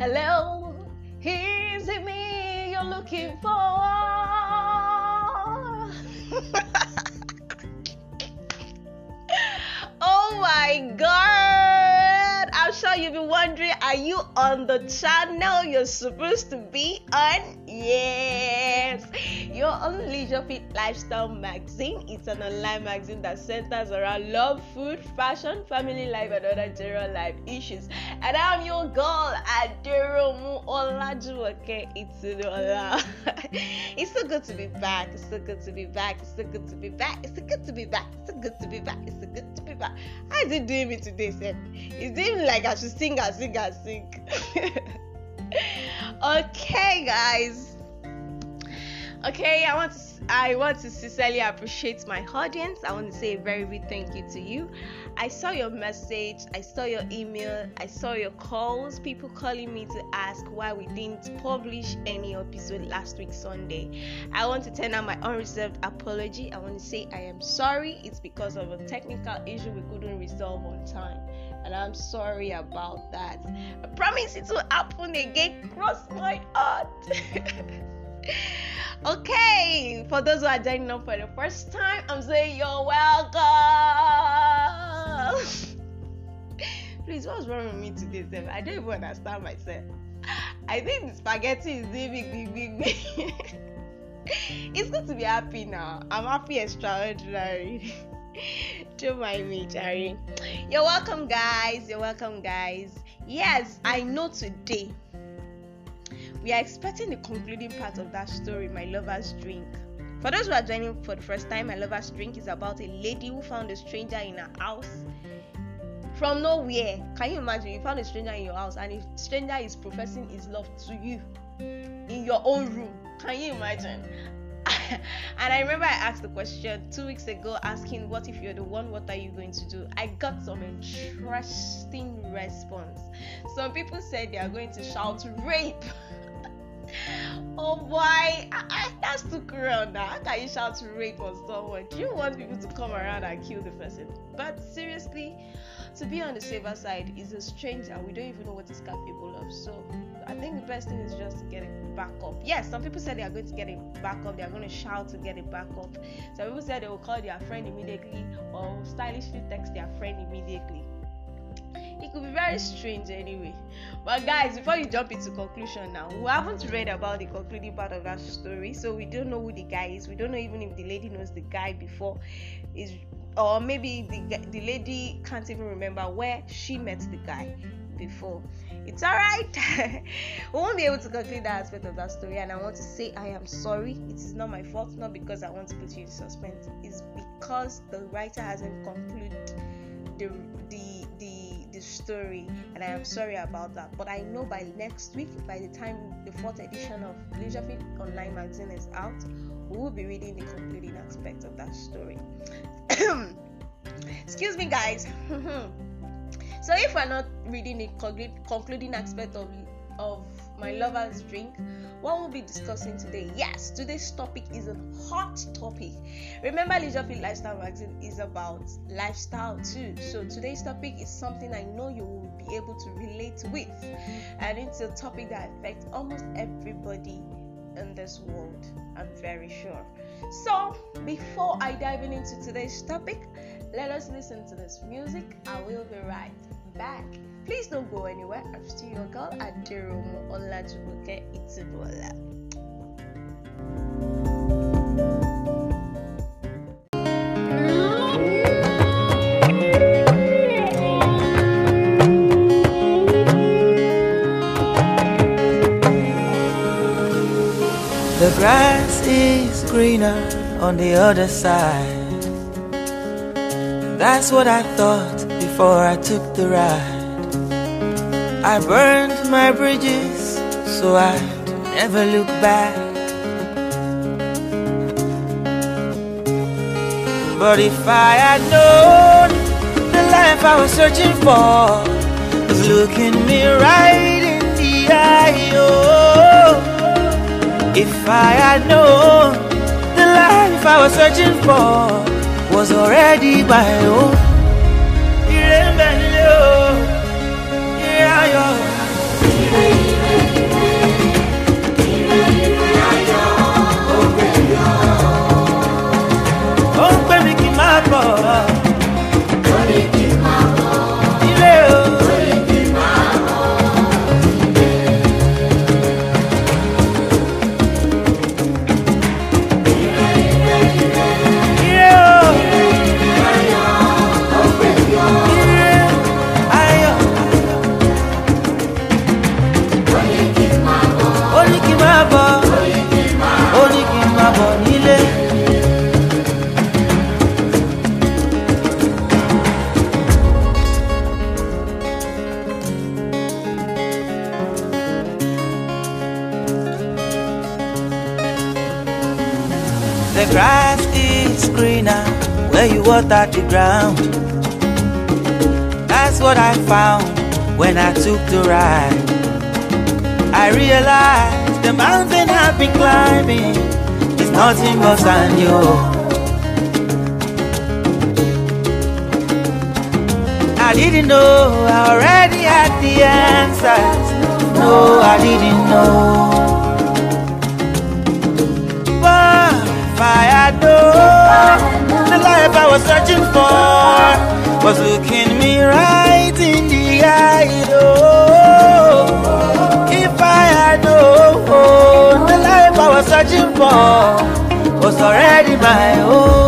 Hello, is it me you're looking for? oh my god! I'm sure you've been wondering are you on the channel you're supposed to be on? Yes! You're on Leisure Fit Lifestyle Magazine. It's an online magazine that centers around love, food, fashion, family life, and other general life issues. And I'm your girl, Aderomu Itunola. it's so good to be back. It's so good to be back. It's so good to be back. It's so good to be back. It's so good to be back. It's so good to be back. How is it doing me today, Seth? It's doing like I should sing and sing okay, guys. Okay, I want to I want to sincerely appreciate my audience. I want to say a very big thank you to you. I saw your message, I saw your email, I saw your calls, people calling me to ask why we didn't publish any episode last week Sunday. I want to turn out my unreserved apology. I want to say I am sorry. It's because of a technical issue we couldn't resolve on time. And I'm sorry about that. I promise it will happen again. Cross my heart. okay, for those who are joining up for the first time, I'm saying you're welcome. Please, what's wrong with me today, Seth? I don't even understand myself. I think the spaghetti is big, big, big, big. it's good to be happy now. I'm happy extraordinary. don't mind me, Jerry. You're welcome, guys. You're welcome, guys. Yes, I know today we are expecting the concluding part of that story, My Lover's Drink. For those who are joining for the first time, My Lover's Drink is about a lady who found a stranger in her house from nowhere. Can you imagine? You found a stranger in your house and a stranger is professing his love to you in your own room. Can you imagine? and I remember I asked the question two weeks ago asking, What if you're the one? What are you going to do? I got some interesting response. Some people said they are going to shout rape. oh boy, I, I, that's too cruel now. How can you shout rape on someone? Do you want people to come around and kill the person? But seriously, to be on the safer side is a stranger. We don't even know what he's capable of. So I think the best thing is just to get it back up. Yes, some people said they are going to get it back up. They are going to shout to get it back up. Some people said they will call their friend immediately or stylishly text their friend immediately it could be very strange anyway but guys before you jump into conclusion now we haven't read about the concluding part of that story so we don't know who the guy is we don't know even if the lady knows the guy before is or maybe the, the lady can't even remember where she met the guy before. It's all right we won't be able to conclude that aspect of that story and i want to say i am sorry. It is not my fault not because i want to put you in suspense. It's because the writer hasn't concluded the the the story and i am sorry about that. But i know by next week by the time the fourth edition of leisure fit online magazine is out we will be reading the concluding aspect of that story. Excuse me guys so if we're not reading the concluding aspect of of my lover's drink what we'll be discussing today. Yes, today's topic is a hot topic. Remember, Leisure Fit Lifestyle Magazine is about lifestyle too. So today's topic is something I know you will be able to relate with, and it's a topic that affects almost everybody in this world. I'm very sure. So before I dive into today's topic, let us listen to this music. I will be right back. Please don't go anywhere. I'm still your girl Aderomo Olajumoke Itunola. The grass is greener on the other side. That's what I thought before I took the ride. I burned my bridges so I'd never look back. But if I had known the life I was searching for was looking me right in the eye, oh. If I had known the life I was searching for was already my own. Yeah. Took the ride. I realized the mountain I've been climbing is nothing but sand, yo. I didn't know I already had the answers. No, I didn't know. But if I had known the life I was searching for was looking me right eye. Oh, if I had known the life I was searching for was already my own.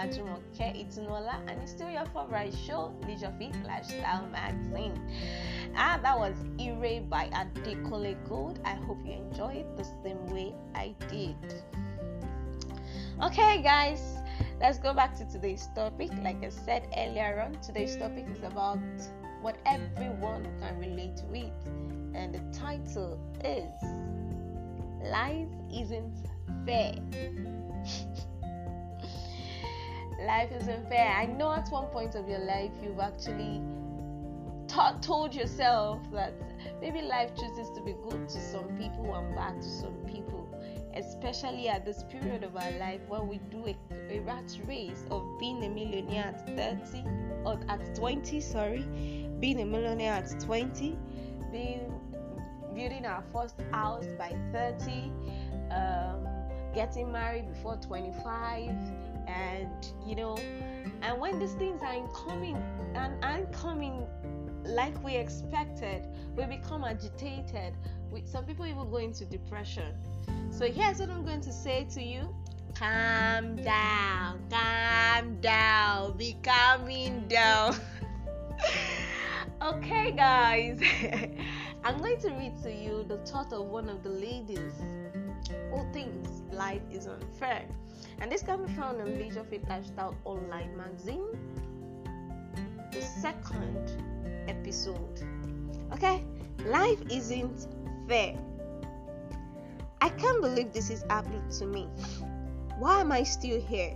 Adirumola Jumoke Itunola and it's still your favorite show, Leisure Fit Lifestyle Magazine. Ah, that was Ire by Adekunle Gold. I hope you enjoyed it the same way I did. Okay, guys, let's go back to today's topic. Like I said earlier on, today's topic is about what everyone can relate with, and the title is Life Isn't Fair. Life isn't fair. I know at one point of your life you've actually told yourself that maybe life chooses to be good to some people and bad to some people especially at this period of our life when we do a, a rat race of being a millionaire at 30 or at 20 sorry being a millionaire at 20 being building our first house by 30 um, getting married before 25 and you know and when these things are incoming and aren't coming like we expected we become agitated we, some people even go into depression so here's what I'm going to say to you. Calm down, calm down, be calming down. okay, guys, I'm going to read to you the thought of one of the ladies who thinks life is unfair. And this can be found in Leisure Fit Lifestyle Online Magazine, the second episode. Okay, life isn't fair. I can't believe this is happening to me. Why am I still here?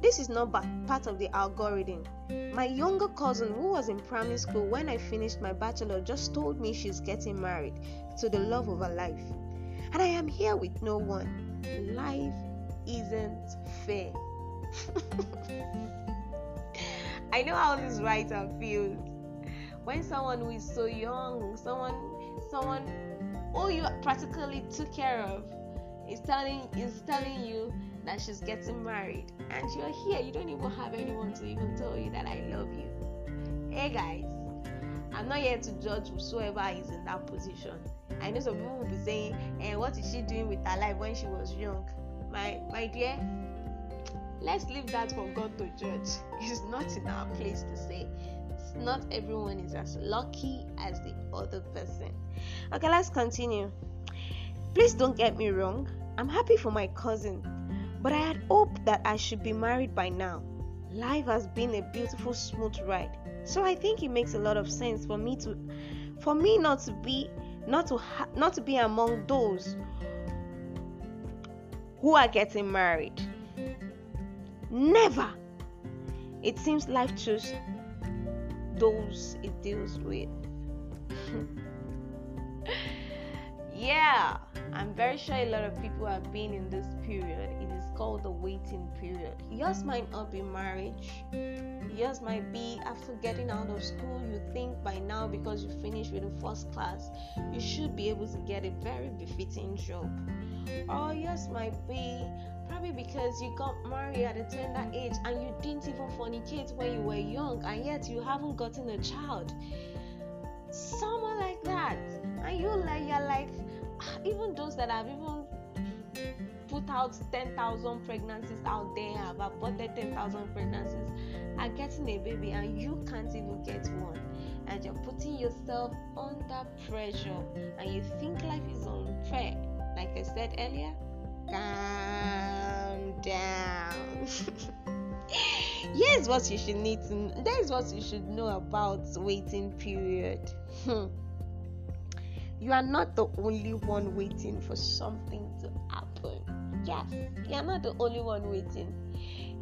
This is not part of the algorithm. My younger cousin, who was in primary school when I finished my bachelor, just told me she's getting married to the love of her life. And I am here with no one. Life isn't fair. I know how this writer feels. When someone who is so young, someone someone who you practically took care of is telling is telling you that she's getting married and you're here you don't even have anyone to even tell you that i love you hey guys i'm not here to judge whosoever is in that position i know some people will be saying eh, what is she doing with her life when she was young my my dear let's leave that for god to judge it's not in our place to say not everyone is as lucky as the other person Okay, let's continue. Please don't get me wrong. I'm happy for my cousin, but I had hoped that I should be married by now. Life has been a beautiful smooth ride. So I think it makes a lot of sense for me to for me not to be not to ha- not to be among those who are getting married. Never. It seems life chose those it deals with. yeah, I'm very sure a lot of people have been in this period. It is called the waiting period. Yours might not be marriage. Yours might be after getting out of school. You think by now, because you finished with the first class, you should be able to get a very befitting job. Or yours might be probably because you got married at a tender age and you didn't even fornicate when you were young, and yet you haven't gotten a child. Someone like that, and you like you're like even those that have even put out 10,000 pregnancies out there, have aborted 10,000 pregnancies, are getting a baby and you can't even get one. And you're putting yourself under pressure and you think life is unfair. Like I said earlier, calm down. Here's what you should need to that is what you should know about waiting period. Hmm. You are not the only one waiting for something to happen. Yes, you are not the only one waiting.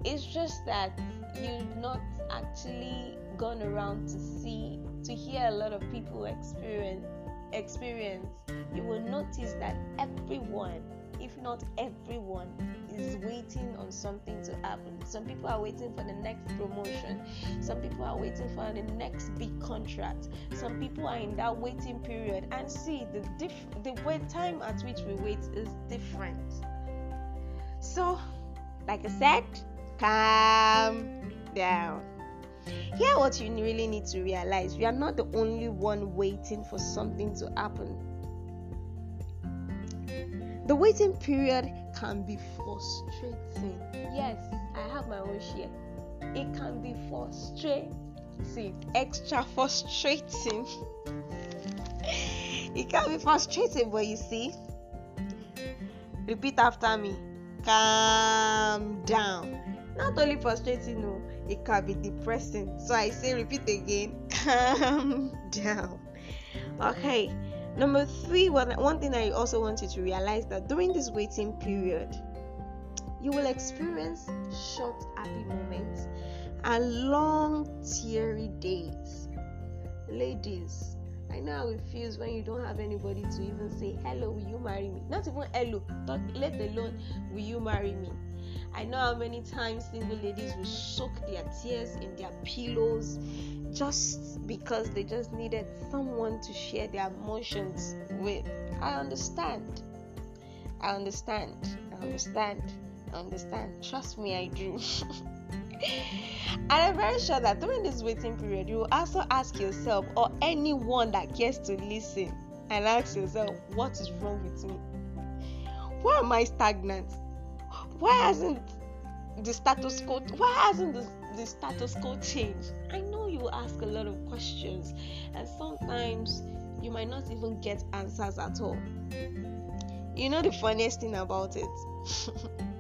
It's just that you've not actually gone around to see, to hear a lot of people experience. Experience. You will notice that everyone, if not everyone, is waiting on something to happen. Some people are waiting for the next promotion. Some people are waiting for the next big contract. Some people are in that waiting period. And see, the diff- the wait time at which we wait is different. So, like I said, calm down. Here, what you really need to realize: you are not the only one waiting for something to happen. The waiting period can be frustrating. Yes, I have my own share. It can be frustrating, extra frustrating. it can be frustrating, but you see, repeat after me calm down. Not only frustrating, no, it can be depressing. So I say, repeat again calm down. Okay Number three, one, one thing I also want you to realize that during this waiting period, you will experience short happy moments and long teary days. Ladies, I know how it feels when you don't have anybody to even say, Hello, will you marry me? Not even hello, talk, let alone, will you marry me? I know how many times single ladies will soak their tears in their pillows just because they just needed someone to share their emotions with. I understand. I understand. I understand. Understand. Mm. Trust me, I do. and I'm very sure that during this waiting period, you will also ask yourself, or anyone that cares to listen, and ask yourself, what is wrong with me? Why am I stagnant? Why hasn't the status quo? Why hasn't the, the status quo changed? I know you will ask a lot of questions, and sometimes you might not even get answers at all. You know the funniest thing about it?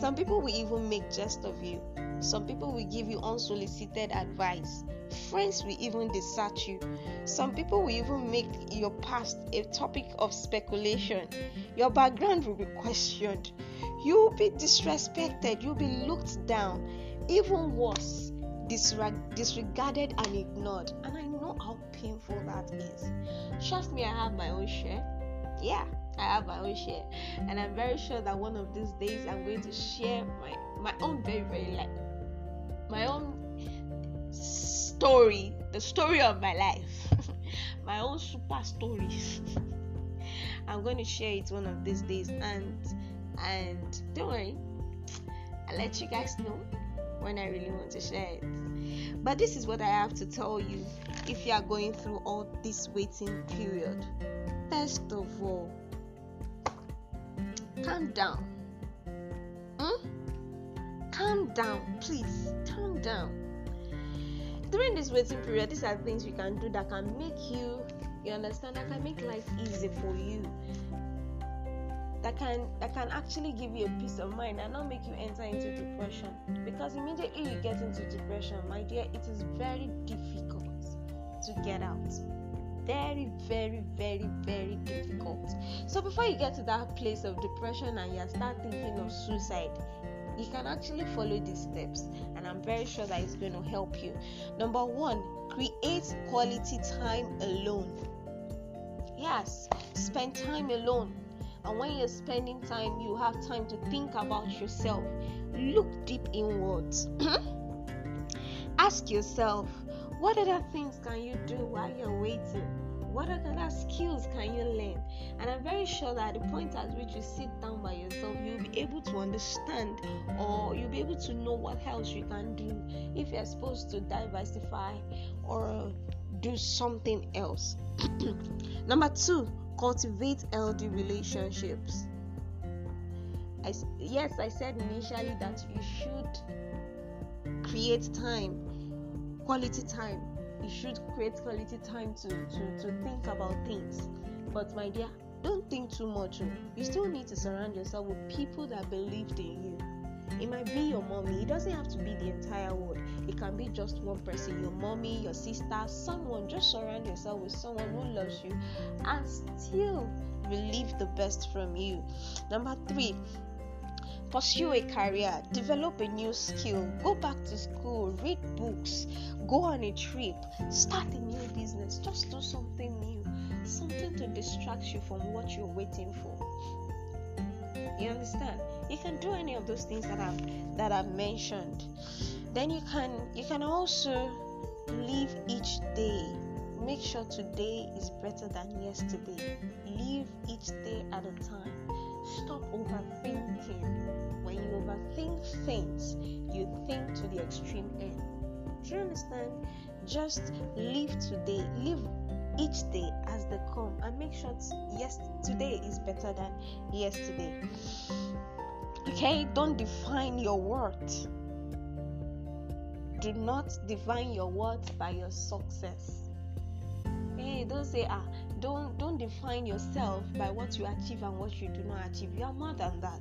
Some people will even make jest of you. Some people will give you unsolicited advice. Friends will even desert you. Some people will even make your past a topic of speculation. Your background will be questioned. You will be disrespected. You'll be looked down. Even worse, disregarded and ignored. And I know how painful that is. Trust me, I have my own share. Yeah, I have my own share. And I'm very sure that one of these days I'm going to share my, my own very, very life. My own story, the story of my life. my own super stories. I'm going to share it one of these days and and don't worry, I'll let you guys know when I really want to share it. But this is what I have to tell you if you are going through all this waiting period. First of all, calm down. Hmm? Calm down, please. Calm down. During this waiting period, these are things you can do that can make you, you understand, that can make life easy for you that can that can actually give you a peace of mind and not make you enter into depression because immediately you get into depression my dear it is very difficult to get out very very very very difficult so before you get to that place of depression and you start thinking of suicide you can actually follow these steps and i'm very sure that it's going to help you number one create quality time alone Yes, spend time alone. And when you're spending time, you have time to think about yourself. Look deep inwards. Ask yourself, what other things can you do while you're waiting? What other skills can you learn? And I'm very sure that at the point at which you sit down by yourself, you'll be able to understand or you'll be able to know what else you can do if you're supposed to diversify or do something else. Number two, cultivate healthy relationships. I, yes, I said initially that you should create time, quality time. You should create quality time to, to, to think about things. But, my dear, don't think too much. Oh. You still need to surround yourself with people that believed in you. It might be your mommy. It doesn't have to be the entire world. It can be just one person, your mommy, your sister, someone. Just surround yourself with someone who loves you and still relieve the best from you. Number three, pursue a career, develop a new skill, go back to school, read books, go on a trip, start a new business, just do something new, something to distract you from what you're waiting for. You understand? You can do any of those things that I've that I've mentioned. Then you can you can also live each day. Make sure today is better than yesterday. Live each day at a time. Stop overthinking. When you overthink things, you think to the extreme end. Do you understand? Just live today. Live each day as they come and make sure yes today is better than yesterday okay don't define your worth do not define your worth by your success hey don't say ah don't don't define yourself by what you achieve and what you do not achieve. You are more than that.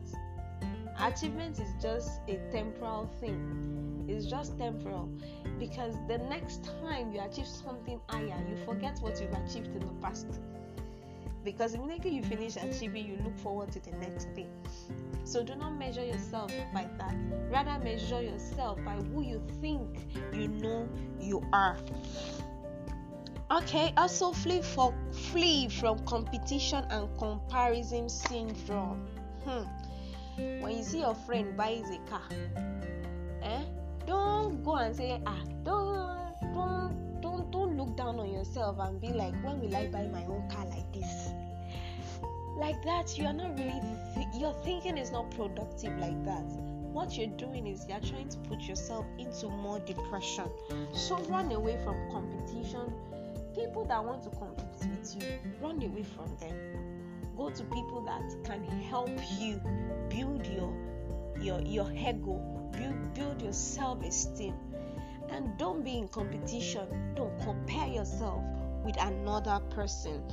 Achievement is just a temporal thing. It's just temporal. Because the next time you achieve something higher you forget what you've achieved in the past. Because immediately you finish achieving you look forward to the next thing. So do not measure yourself by that. Rather measure yourself by who you think you know you are okay also flee for flee from competition and comparison syndrome. Hmm. When you see your friend buys a car eh don't go and say ah don't don't don't don't look down on yourself and be like when will i buy my own car like this? Like that you are not really th- your thinking is not productive like that. What you're doing is you're trying to put yourself into more depression. So run away from competition people that want to compete with you run away from them. Go to people that can help you build your your your ego build build your self-esteem. And don't be in competition. Don't compare yourself with another person.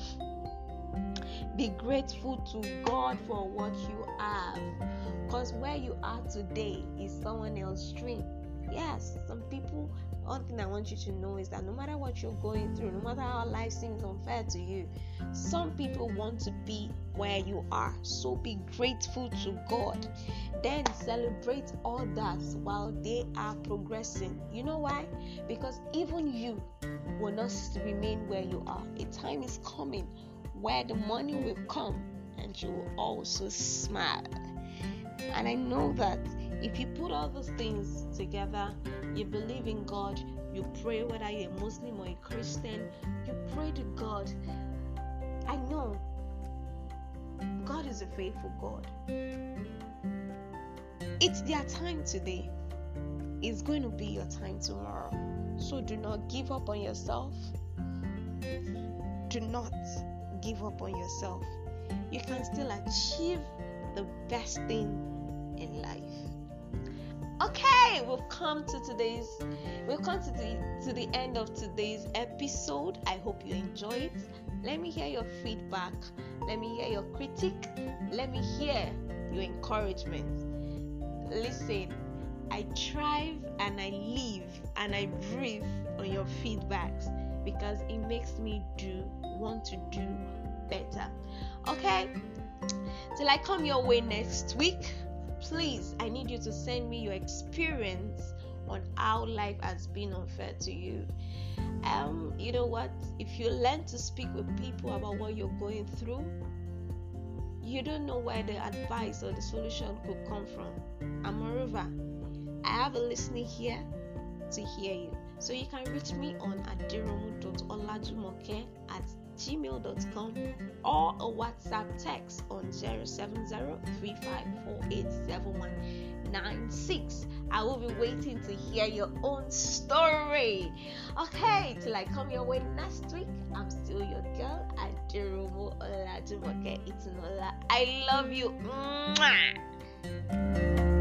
Be grateful to god for what you have. Because where you are today is someone else's dream. Yes some people one thing I want you to know is that no matter what you're going through, no matter how life seems unfair to you, some people want to be where you are. So be grateful to God. Then celebrate others while they are progressing. You know why? Because even you will not remain where you are. A time is coming where the money will come and you will also smile. And I know that if you put all those things together, you believe in God, you pray whether you're a Muslim or a Christian, you pray to God. I know God is a faithful God. It's their time today. It's going to be your time tomorrow. So do not give up on yourself. Do not give up on yourself. You can still achieve the best thing in life okay we've come to today's we've come to the to the end of today's episode. I hope you enjoy it. Let me hear your feedback. Let me hear your critique. Let me hear your encouragement. Listen i thrive and i live and i breathe on your feedbacks because it makes me do want to do better. Okay till i come your way next week please, I need you to send me your experience on how life has been unfair to you. Um, you know what? If you learn to speak with people about what you're going through, you don't know where the advice or the solution could come from. And moreover, I have a listening here to hear you. So you can reach me on adiromu.olajumoke at gmail.com or a WhatsApp text on 07035487196. I will be waiting to hear your own story. Okay, till I come your way next week, I'm still your girl, Adiromu Olajumoke Itunola. I love you. Mwah!